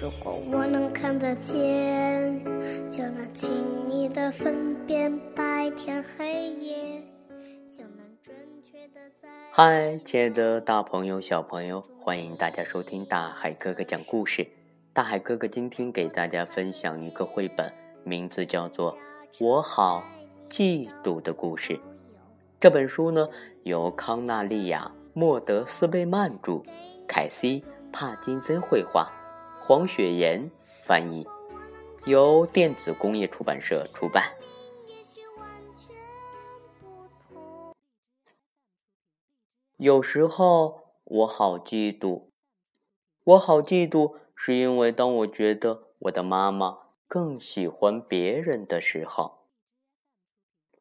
如果我能看得见，就能轻易的分辨白天黑夜，就能准确的在。嗨，亲爱的大朋友、小朋友，欢迎大家收听大海哥哥讲故事。大海哥哥今天给大家分享一个绘本，名字叫做《我好嫉妒的故事》。这本书呢，由康纳利亚·莫德斯贝曼著，凯西·帕金森绘画，黄雪岩翻译，由电子工业出版社出版。有时候我好嫉妒，我好嫉妒，是因为当我觉得我的妈妈更喜欢别人的时候，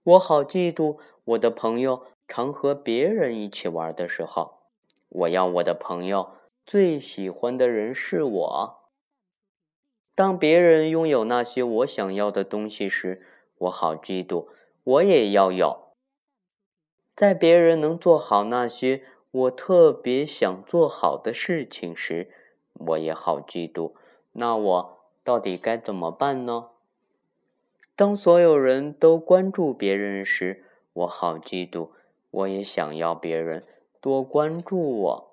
我好嫉妒。我的朋友常和别人一起玩的时候，我要我的朋友最喜欢的人是我。当别人拥有那些我想要的东西时，我好嫉妒，我也要有。在别人能做好那些我特别想做好的事情时，我也好嫉妒。那我到底该怎么办呢？当所有人都关注别人时，我好嫉妒，我也想要别人多关注我。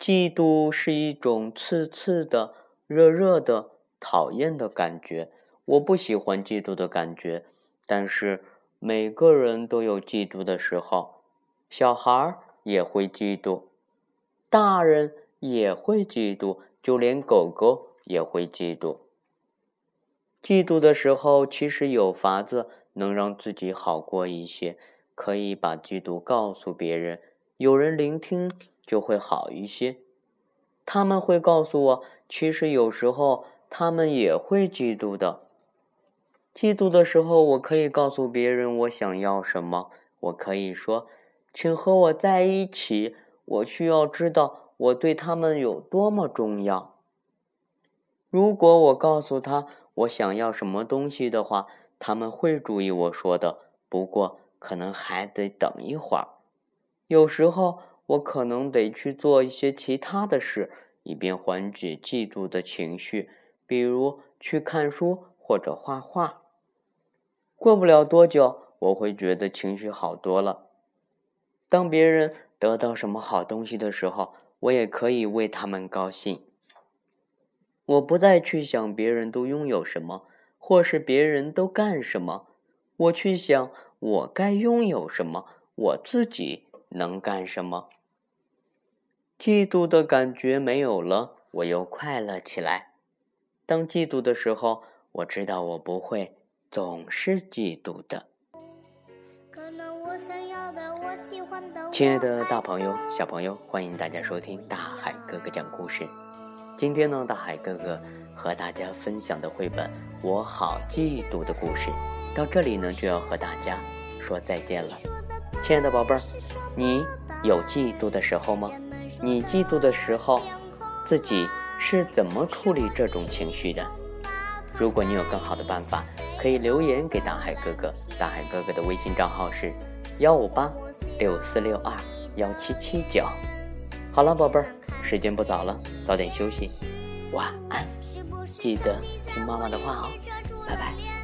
嫉妒是一种刺刺的、热热的、讨厌的感觉。我不喜欢嫉妒的感觉，但是每个人都有嫉妒的时候，小孩也会嫉妒，大人也会嫉妒，就连狗狗也会嫉妒。嫉妒的时候，其实有法子。能让自己好过一些，可以把嫉妒告诉别人，有人聆听就会好一些。他们会告诉我，其实有时候他们也会嫉妒的。嫉妒的时候，我可以告诉别人我想要什么。我可以说：“请和我在一起。”我需要知道我对他们有多么重要。如果我告诉他我想要什么东西的话，他们会注意我说的，不过可能还得等一会儿。有时候我可能得去做一些其他的事，以便缓解嫉妒的情绪，比如去看书或者画画。过不了多久，我会觉得情绪好多了。当别人得到什么好东西的时候，我也可以为他们高兴。我不再去想别人都拥有什么。或是别人都干什么，我去想我该拥有什么，我自己能干什么。嫉妒的感觉没有了，我又快乐起来。当嫉妒的时候，我知道我不会总是嫉妒的。亲爱的大朋友、小朋友，欢迎大家收听大海哥哥讲故事。今天呢，大海哥哥和大家分享的绘本《我好嫉妒》的故事，到这里呢就要和大家说再见了。亲爱的宝贝儿，你有嫉妒的时候吗？你嫉妒的时候，自己是怎么处理这种情绪的？如果你有更好的办法，可以留言给大海哥哥。大海哥哥的微信账号是幺五八六四六二幺七七九。好了，宝贝儿，时间不早了，早点休息，晚安，记得听妈妈的话哦，拜拜。